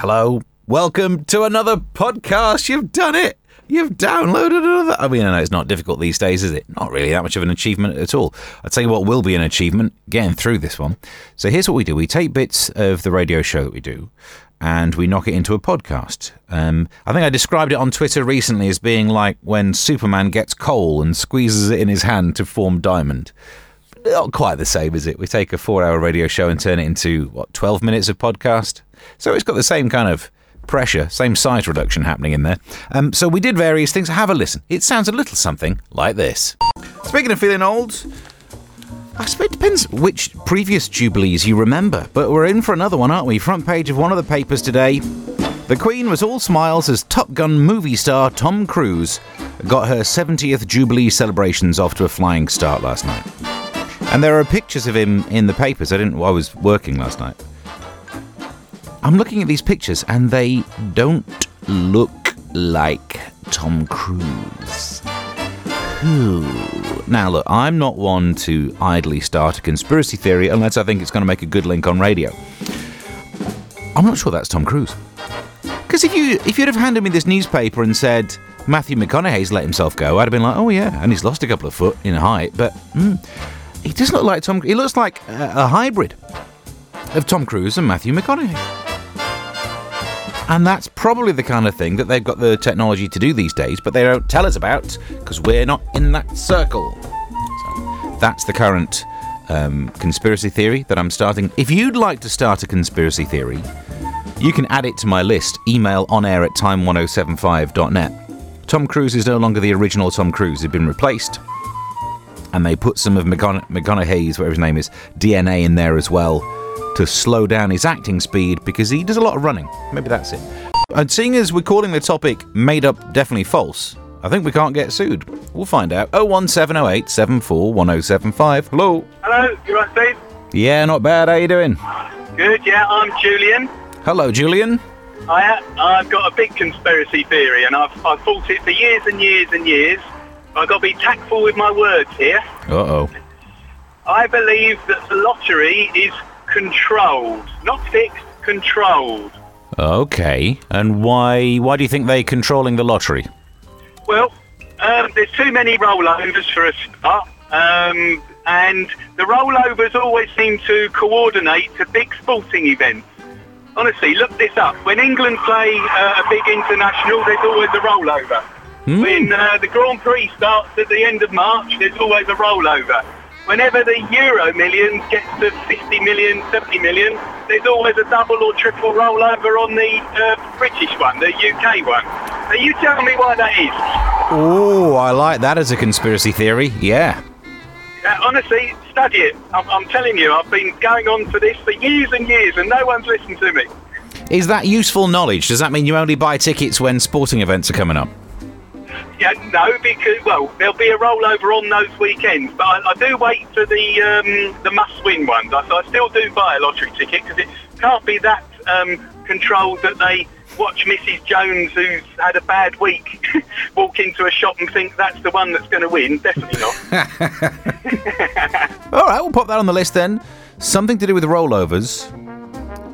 Hello. Welcome to another podcast. You've done it. You've downloaded another. I mean, I know it's not difficult these days, is it? Not really that much of an achievement at all. I'll tell you what will be an achievement getting through this one. So here's what we do we take bits of the radio show that we do and we knock it into a podcast. Um, I think I described it on Twitter recently as being like when Superman gets coal and squeezes it in his hand to form diamond. Not quite the same, is it? We take a four hour radio show and turn it into, what, 12 minutes of podcast? So it's got the same kind of pressure, same size reduction happening in there. Um, so we did various things. Have a listen. It sounds a little something like this. Speaking of feeling old, I suppose it depends which previous Jubilees you remember, but we're in for another one, aren't we? Front page of one of the papers today. The Queen was all smiles as Top Gun movie star Tom Cruise got her 70th Jubilee celebrations off to a flying start last night. And there are pictures of him in the papers. I didn't. I was working last night. I'm looking at these pictures and they don't look like Tom Cruise. Now, look, I'm not one to idly start a conspiracy theory unless I think it's going to make a good link on radio. I'm not sure that's Tom Cruise. Because if you if you'd have handed me this newspaper and said Matthew McConaughey's let himself go, I'd have been like, oh yeah, and he's lost a couple of foot in height, but mm, he doesn't look like Tom. He looks like a, a hybrid of Tom Cruise and Matthew McConaughey. And that's probably the kind of thing that they've got the technology to do these days, but they don't tell us about because we're not in that circle. So that's the current um, conspiracy theory that I'm starting. If you'd like to start a conspiracy theory, you can add it to my list. Email on air at time1075.net. Tom Cruise is no longer the original Tom Cruise, he's been replaced. And they put some of McConaughey's, whatever his name is, DNA in there as well to slow down his acting speed because he does a lot of running. Maybe that's it. And seeing as we're calling the topic made up definitely false, I think we can't get sued. We'll find out. 01708 741075. Hello. Hello, you right, Steve? Yeah, not bad. How you doing? Good, yeah, I'm Julian. Hello, Julian. I, I've got a big conspiracy theory, and I've, I've thought it for years and years and years. I've got to be tactful with my words here. Uh oh. I believe that the lottery is controlled, not fixed, controlled. Okay. And why why do you think they're controlling the lottery? Well, um, there's too many rollovers for a start, um, and the rollovers always seem to coordinate to big sporting events. Honestly, look this up. When England play uh, a big international, there's always a rollover. When uh, the Grand Prix starts at the end of March, there's always a rollover. Whenever the Euro millions gets to 50 million, 70 million, there's always a double or triple rollover on the uh, British one, the UK one. Now you tell me why that is. Oh, I like that as a conspiracy theory. Yeah. Uh, honestly, study it. I'm, I'm telling you, I've been going on for this for years and years, and no one's listened to me. Is that useful knowledge? Does that mean you only buy tickets when sporting events are coming up? Yeah, no, because well, there'll be a rollover on those weekends, but I, I do wait for the um, the must-win ones. I, so I still do buy a lottery ticket because it can't be that um, controlled that they watch Mrs. Jones, who's had a bad week, walk into a shop and think that's the one that's going to win. Definitely not. All right, we'll pop that on the list then. Something to do with rollovers.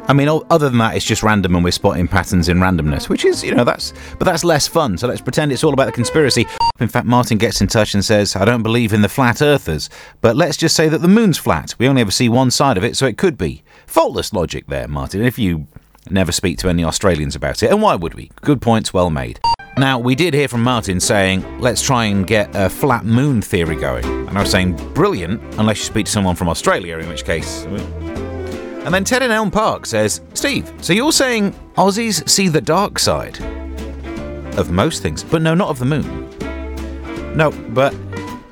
I mean, other than that, it's just random and we're spotting patterns in randomness, which is, you know, that's, but that's less fun. So let's pretend it's all about the conspiracy. In fact, Martin gets in touch and says, I don't believe in the flat earthers, but let's just say that the moon's flat. We only ever see one side of it, so it could be. Faultless logic there, Martin, if you never speak to any Australians about it. And why would we? Good points, well made. Now, we did hear from Martin saying, let's try and get a flat moon theory going. And I was saying, brilliant, unless you speak to someone from Australia, in which case. And then Ted in Elm Park says, Steve, so you're saying Aussies see the dark side of most things, but no, not of the moon. No, but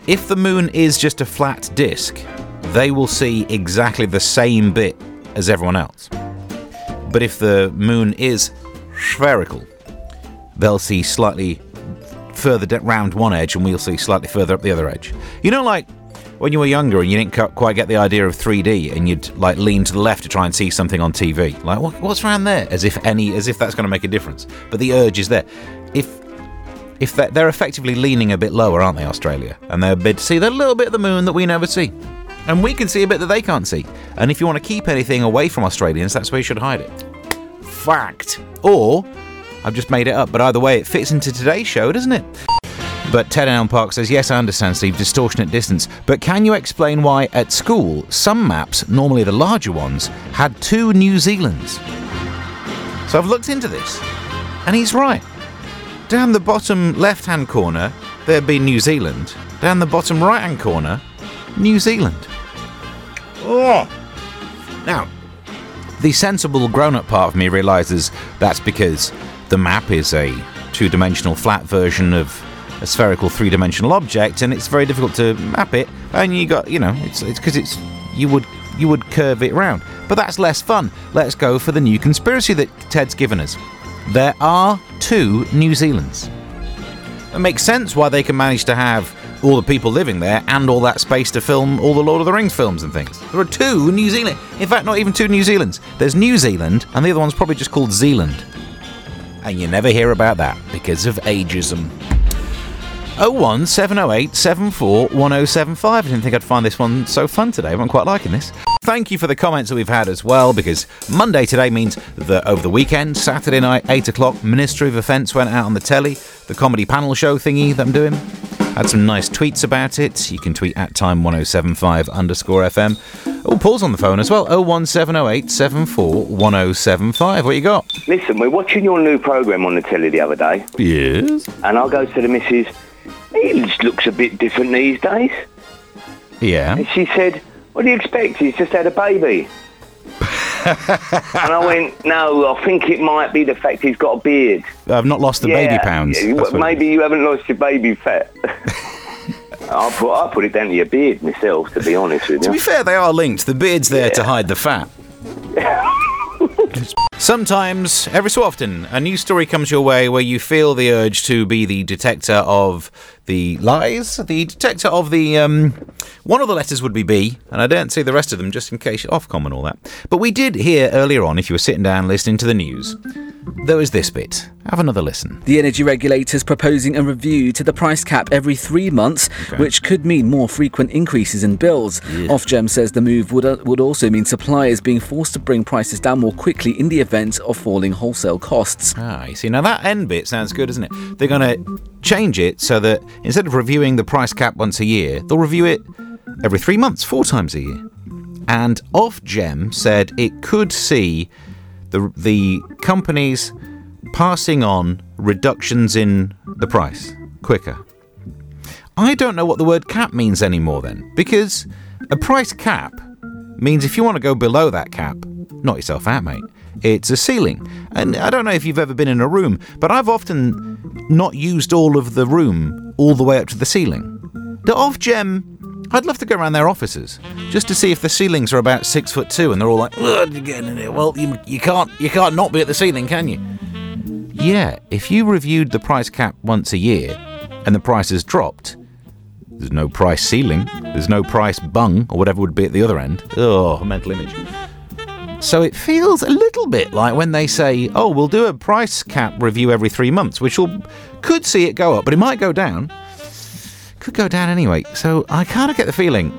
if the moon is just a flat disk, they will see exactly the same bit as everyone else. But if the moon is spherical, they'll see slightly further round one edge and we'll see slightly further up the other edge. You know, like when you were younger and you didn't quite get the idea of 3D and you'd like lean to the left to try and see something on TV. Like, what, what's around there? As if any, as if that's going to make a difference. But the urge is there. If if they're, they're effectively leaning a bit lower, aren't they, Australia? And they're a bit see that little bit of the moon that we never see. And we can see a bit that they can't see. And if you want to keep anything away from Australians, that's where you should hide it. fact. Or I've just made it up, but either way, it fits into today's show, doesn't it? But Ted Elm Park says, Yes, I understand, Steve, distortion at distance. But can you explain why at school some maps, normally the larger ones, had two New Zealands? So I've looked into this, and he's right. Down the bottom left hand corner, there'd be New Zealand. Down the bottom right hand corner, New Zealand. Oh! Now, the sensible grown up part of me realises that's because the map is a two dimensional flat version of a spherical three dimensional object and it's very difficult to map it and you got you know it's it's because it's you would you would curve it around but that's less fun let's go for the new conspiracy that ted's given us there are two new zealands it makes sense why they can manage to have all the people living there and all that space to film all the Lord of the Rings films and things. There are two New Zealand. In fact, not even two New Zealands. There's New Zealand, and the other one's probably just called Zealand. And you never hear about that because of ageism. 01 708 74 1075. I didn't think I'd find this one so fun today. I'm quite liking this. Thank you for the comments that we've had as well, because Monday today means that over the weekend, Saturday night, 8 o'clock, Ministry of Offence went out on the telly, the comedy panel show thingy that I'm doing. Had some nice tweets about it. You can tweet at time1075 underscore FM. Oh, Paul's on the phone as well. 01708 74 1075. What you got? Listen, we're watching your new programme on the telly the other day, Yes. and I'll go to the missus, he just looks a bit different these days. Yeah. And she said, what do you expect? He's just had a baby. and I went, no, I think it might be the fact he's got a beard. I've not lost the baby pounds. yeah, maybe you haven't lost your baby fat. I put, I put it down to your beard myself, to be honest with you. To be fair, they are linked. The beard's there to hide the fat. Sometimes, every so often, a news story comes your way where you feel the urge to be the detector of the lies, the detector of the. Um, one of the letters would be B, and I don't see the rest of them just in case Ofcom and all that. But we did hear earlier on, if you were sitting down listening to the news, there was this bit. Have another listen. The energy regulator's proposing a review to the price cap every three months, which could mean more frequent increases in bills. Ofgem says the move would, uh, would also mean suppliers being forced to bring prices down more quickly in the event of falling wholesale costs. Ah, you see, now that end bit sounds good, isn't it? They're going to change it so that instead of reviewing the price cap once a year, they'll review it every three months, four times a year. And Ofgem said it could see the the companies passing on reductions in the price quicker. I don't know what the word cap means anymore then, because a price cap means if you want to go below that cap, knock yourself out, mate. It's a ceiling. And I don't know if you've ever been in a room, but I've often not used all of the room all the way up to the ceiling. The Ofgem, I'd love to go around their offices just to see if the ceilings are about six foot two and they're all like. Well, you, you can't you can't not be at the ceiling, can you? Yeah, if you reviewed the price cap once a year and the price has dropped, there's no price ceiling, there's no price bung or whatever would be at the other end. Oh, mental image. So it feels a little bit like when they say, "Oh, we'll do a price cap review every 3 months," which will could see it go up, but it might go down. Could go down anyway. So I kind of get the feeling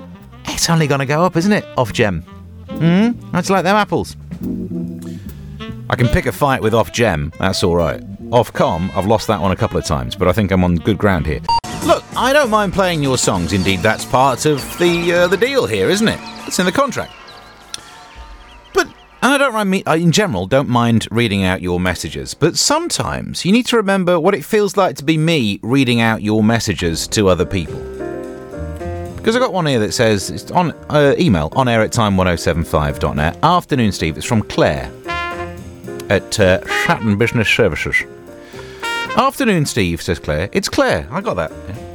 it's only going to go up, isn't it? Ofgem. Hmm? That's like them apples. I can pick a fight with Ofgem. That's all right. Ofcom, I've lost that one a couple of times, but I think I'm on good ground here. Look, I don't mind playing your songs. Indeed, that's part of the uh, the deal here, isn't it? It's in the contract. And I don't mind me. I, in general, don't mind reading out your messages. But sometimes you need to remember what it feels like to be me reading out your messages to other people. Because I got one here that says it's on uh, email on air at time1075.net. Afternoon, Steve. It's from Claire at uh, Stratton Business Services. Afternoon, Steve, says Claire. It's Claire. I got that. Yeah.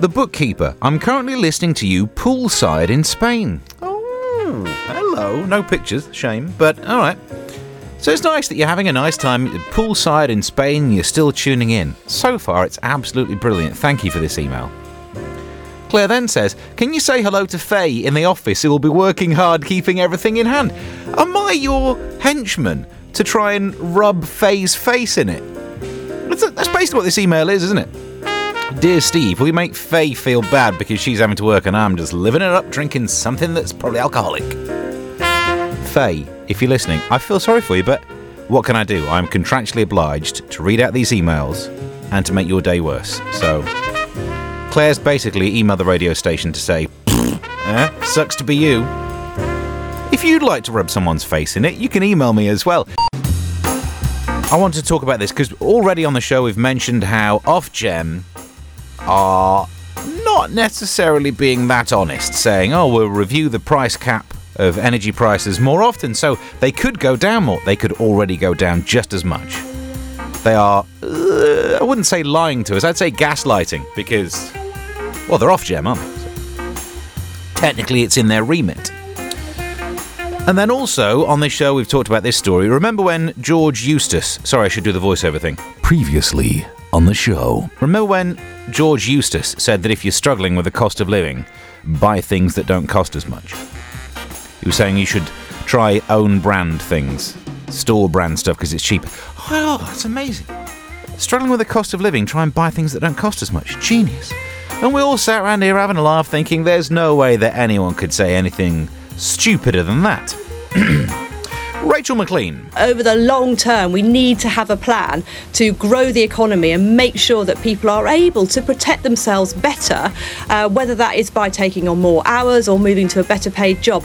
The bookkeeper. I'm currently listening to you poolside in Spain. No pictures. Shame. But all right. So it's nice that you're having a nice time poolside in Spain. You're still tuning in. So far, it's absolutely brilliant. Thank you for this email. Claire then says, Can you say hello to Faye in the office who will be working hard keeping everything in hand? Am I your henchman to try and rub Faye's face in it? That's, basically what this email is, isn't it? Dear Steve, you make Faye feel bad because she's having to work and I'm just living it up drinking something that's probably alcoholic? Faye, if you're listening, I feel sorry for you, but what can I do? I'm contractually obliged to read out these emails and to make your day worse. So, Claire's basically emailed the radio station to say, eh, sucks to be you. If you'd like to rub someone's face in it, you can email me as well. I want to talk about this because already on the show we've mentioned how Ofgem are not necessarily being that honest, saying, oh, we'll review the price cap of energy prices more often, so they could go down more. They could already go down just as much. They are, uh, I wouldn't say lying to us, I'd say gaslighting because, well, they're Ofgem, aren't they? Technically, it's in their remit. And then also on this show, we've talked about this story. Remember when George Eustice, sorry, I should do the voiceover thing. Previously on the show. Remember when George Eustice said that if you're struggling with the cost of living, buy things that don't cost as much? He was saying you should try own brand things, store brand stuff because it's cheaper. Oh, that's amazing. Struggling with the cost of living, try and buy things that don't cost as much. Genius. And we all sat around here having a laugh thinking there's no way that anyone could say anything stupider than that. Rachel Maclean. Over the long term, we need to have a plan to grow the economy and make sure that people are able to protect themselves better, uh, whether that is by taking on more hours or moving to a better paid job.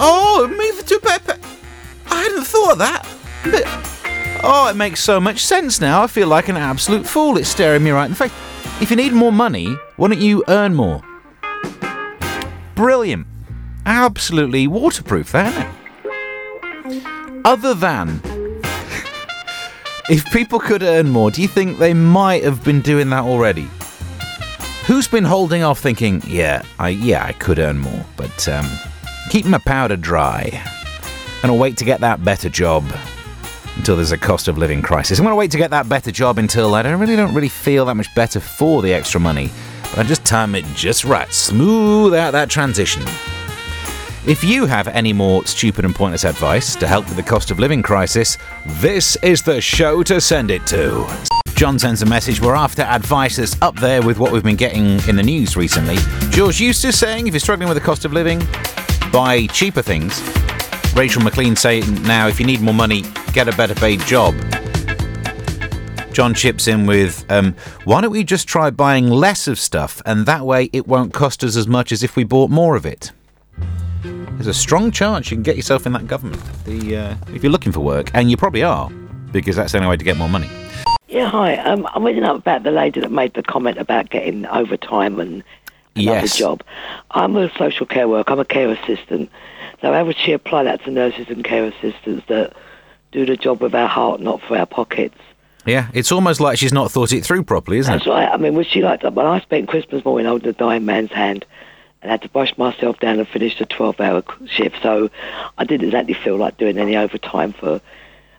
Oh, move to better. I hadn't thought of that. But, oh, it makes so much sense now. I feel like an absolute fool. It's staring me right in the face. If you need more money, why don't you earn more? Brilliant. Absolutely waterproof, that, isn't it? Other than. if people could earn more, do you think they might have been doing that already? Who's been holding off thinking, yeah, I yeah, I could earn more, but um, keep my powder dry. And I'll wait to get that better job until there's a cost of living crisis. I'm going to wait to get that better job until I don't really don't really feel that much better for the extra money. But I just time it just right, smooth out that transition. If you have any more stupid and pointless advice to help with the cost of living crisis, this is the show to send it to. John sends a message. We're after advice that's up there with what we've been getting in the news recently. George Eustice saying if you're struggling with the cost of living, buy cheaper things. Rachel Maclean saying now if you need more money, get a better paid job. John chips in with, um, why don't we just try buying less of stuff and that way it won't cost us as much as if we bought more of it? There's a strong chance you can get yourself in that government the, uh, if you're looking for work, and you probably are, because that's the only way to get more money. Yeah, hi. Um, I'm reading up about the lady that made the comment about getting overtime and another Yes. job. I'm a social care worker. I'm a care assistant. So how would she apply that to nurses and care assistants that do the job with our heart, not for our pockets? Yeah, it's almost like she's not thought it through properly, isn't That's it? That's right. I mean, would she like that? Well, I spent Christmas morning holding a dying man's hand and had to brush myself down and finish the 12-hour shift. So I didn't exactly feel like doing any overtime for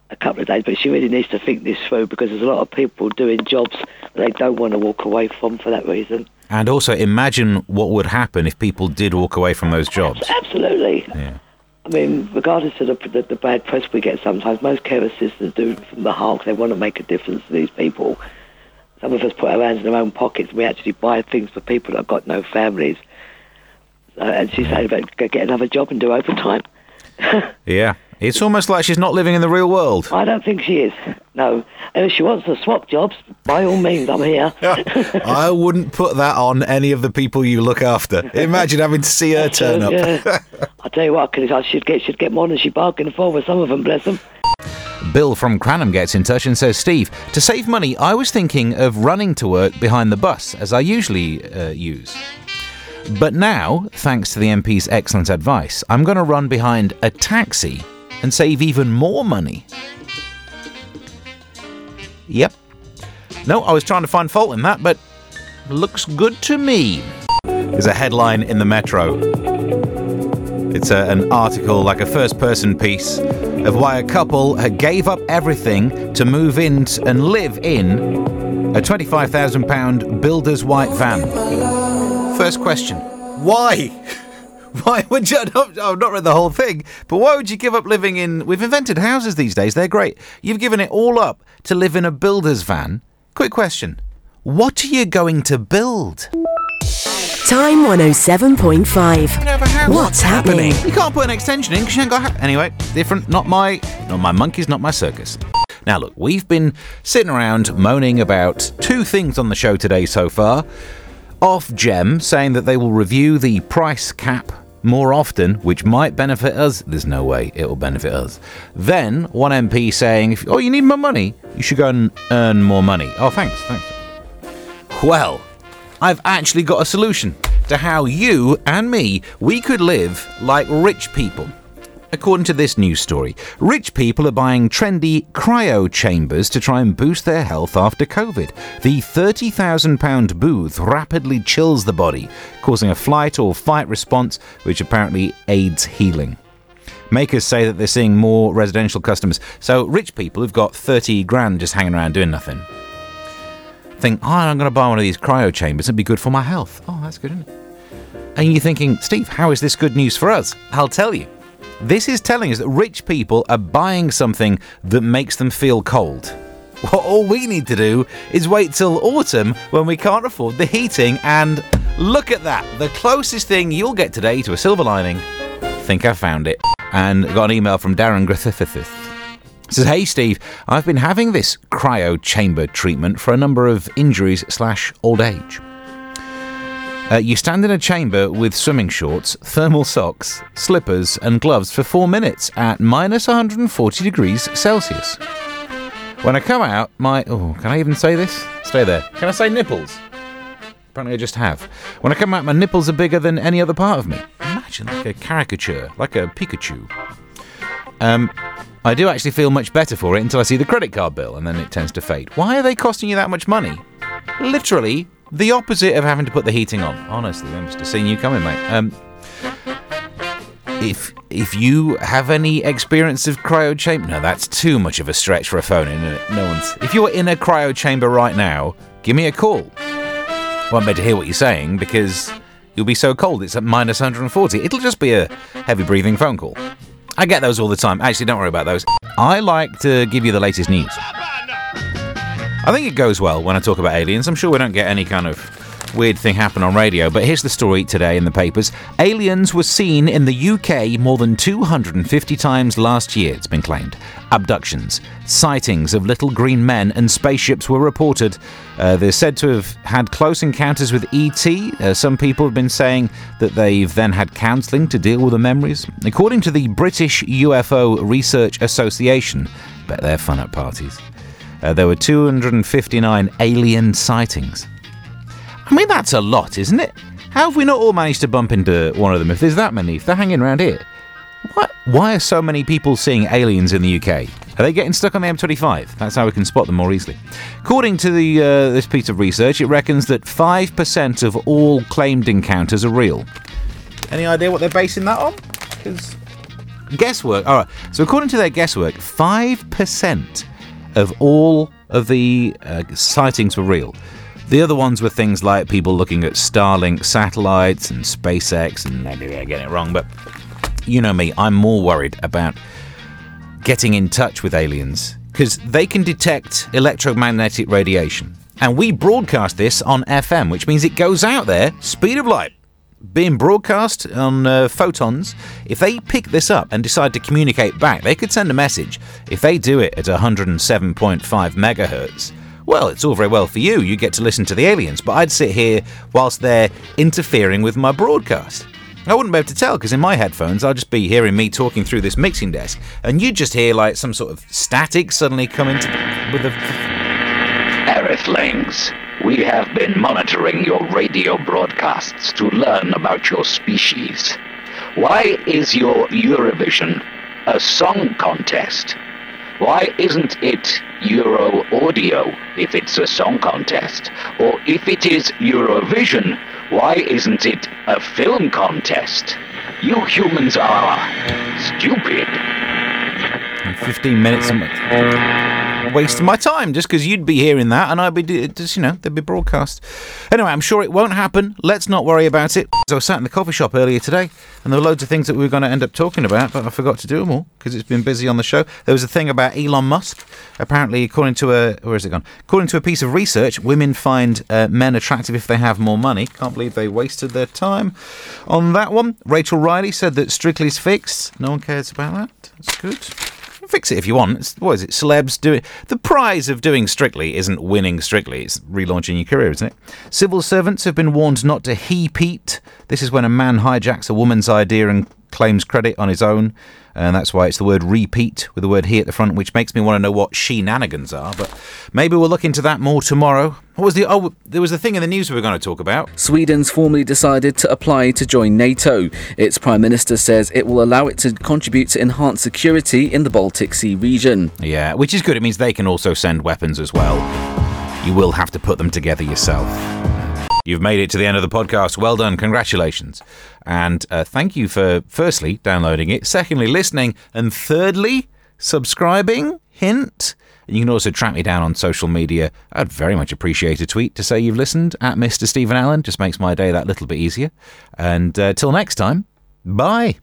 a couple of days. But she really needs to think this through because there's a lot of people doing jobs that they don't want to walk away from for that reason. And also, imagine what would happen if people did walk away from those jobs. Absolutely. Yeah. I mean, regardless of the, the, the bad press we get sometimes, most care assistants do it from the heart they want to make a difference to these people. Some of us put our hands in our own pockets and we actually buy things for people that have got no families. Uh, and she's saying about go get another job and do overtime. Yeah. It's almost like she's not living in the real world. I don't think she is. No. And if she wants to swap jobs, by all means, I'm here. I wouldn't put that on any of the people you look after. Imagine having to see her turn up. Yeah. I tell you what, I should get should get more than she bargained for with some of them, bless them. Bill from Cranham gets in touch and says, Steve, to save money, I was thinking of running to work behind the bus, as I usually uh, use. But now, thanks to the MP's excellent advice, I'm going to run behind a taxi and save even more money. Yep. No, I was trying to find fault in that, but looks good to me. There's a headline in the Metro. It's a, an article, like a first person piece, of why a couple had gave up everything to move in and live in a £25,000 builder's white van. First question Why? Why would you? I've not read the whole thing, but why would you give up living in. We've invented houses these days, they're great. You've given it all up to live in a builder's van. Quick question What are you going to build? Time 107.5. What's happening? You can't put an extension in because you ain't got. Ha- anyway, different. Not my, not my monkeys, not my circus. Now look, we've been sitting around moaning about two things on the show today so far. Ofgem saying that they will review the price cap more often, which might benefit us. There's no way it will benefit us. Then one MP saying, if, "Oh, you need more money. You should go and earn more money." Oh, thanks, thanks. Well, I've actually got a solution to how you and me we could live like rich people. According to this news story, rich people are buying trendy cryo chambers to try and boost their health after COVID. The £30,000 booth rapidly chills the body, causing a flight or fight response, which apparently aids healing. Makers say that they're seeing more residential customers, so rich people who've got 30 grand just hanging around doing nothing think, oh, I'm going to buy one of these cryo chambers. It'd be good for my health. Oh, that's good, isn't it? And you're thinking, Steve, how is this good news for us? I'll tell you. This is telling us that rich people are buying something that makes them feel cold. What all we need to do is wait till autumn when we can't afford the heating, and look at that. The closest thing you'll get today to a silver lining. Think I found it. And got an email from Darren Griffiths. Says, hey Steve, I've been having this cryo chamber treatment for a number of injuries slash old age. Uh, you stand in a chamber with swimming shorts, thermal socks, slippers, and gloves for four minutes at minus 140 degrees Celsius. When I come out, my. Oh, can I even say this? Stay there. Can I say nipples? Apparently, I just have. When I come out, my nipples are bigger than any other part of me. Imagine like a caricature, like a Pikachu. Um, I do actually feel much better for it until I see the credit card bill, and then it tends to fade. Why are they costing you that much money? Literally the opposite of having to put the heating on. Honestly, I must have seen you coming, mate. Um, if if you have any experience of cryo chamber, no, that's too much of a stretch for a phone in. No one's. If you're in a cryo chamber right now, give me a call. I won't be able to hear what you're saying because you'll be so cold. It's at minus 140. It'll just be a heavy breathing phone call. I get those all the time. Actually, don't worry about those. I like to give you the latest news. I think it goes well when I talk about aliens. I'm sure we don't get any kind of weird thing happen on radio, but here's the story today in the papers. Aliens were seen in the UK more than 250 times last year, it's been claimed. Abductions, sightings of little green men, and spaceships were reported. Uh, they're said to have had close encounters with ET. Uh, some people have been saying that they've then had counselling to deal with the memories. According to the British UFO Research Association, bet they're fun at parties. Uh, there were 259 alien sightings. I mean, that's a lot, isn't it? How have we not all managed to bump into one of them if there's that many, if they're hanging around here? What? Why are so many people seeing aliens in the UK? Are they getting stuck on the M25? That's how we can spot them more easily. According to the, uh, this piece of research, it reckons that 5% of all claimed encounters are real. Any idea what they're basing that on? Because guesswork. All right. So according to their guesswork, 5% of all of the uh, sightings were real. The other ones were things like people looking at Starlink satellites and SpaceX, and maybe they're getting it wrong, but you know me, I'm more worried about getting in touch with aliens because they can detect electromagnetic radiation. And we broadcast this on FM, which means it goes out there, speed of light, being broadcast on uh, photons. If they pick this up and decide to communicate back, they could send a message. If they do it at 107.5 megahertz, well, it's all very well for you. You get to listen to the aliens, but I'd sit here whilst they're interfering with my broadcast. I wouldn't be able to tell because in my headphones I'll just be hearing me talking through this mixing desk, and you'd just hear like some sort of static suddenly come into with a. Earthlings, we have been monitoring your radio broadcasts to learn about your species. Why is your Eurovision a song contest? Why isn't it Euro Audio if it's a song contest? Or if it is Eurovision, why isn't it a film contest? You humans are stupid. In 15 minutes. Wasting my time just because you'd be hearing that and I'd be just, you know, they'd be broadcast. Anyway, I'm sure it won't happen. Let's not worry about it. So I was sat in the coffee shop earlier today and there were loads of things that we were going to end up talking about, but I forgot to do them all because it's been busy on the show. There was a thing about Elon Musk. Apparently, according to a where is it gone? According to a piece of research, women find uh, men attractive if they have more money. Can't believe they wasted their time on that one. Rachel Riley said that Strictly's fixed. No one cares about that. That's good. Fix it if you want. It's, what is it? Celebs do it. The prize of doing Strictly isn't winning Strictly. It's relaunching your career, isn't it? Civil servants have been warned not to he-peat. This is when a man hijacks a woman's idea and claims credit on his own, and that's why it's the word repeat with the word he at the front, which makes me want to know what she-nanigans are. But maybe we'll look into that more tomorrow. What was the? Oh, there was a thing in the news we were going to talk about. Sweden's formally decided to apply to join NATO. Its prime minister says it will allow it to contribute to enhance security in the Baltic Sea region. Yeah, which is good. It means they can also send weapons as well. You will have to put them together yourself. You've made it to the end of the podcast. Well done. Congratulations. And uh, thank you for, firstly, downloading it, secondly, listening, and thirdly, subscribing. Hint. And you can also track me down on social media. I'd very much appreciate a tweet to say you've listened at Mr. Stephen Allen. Just makes my day that little bit easier. And uh, till next time, bye.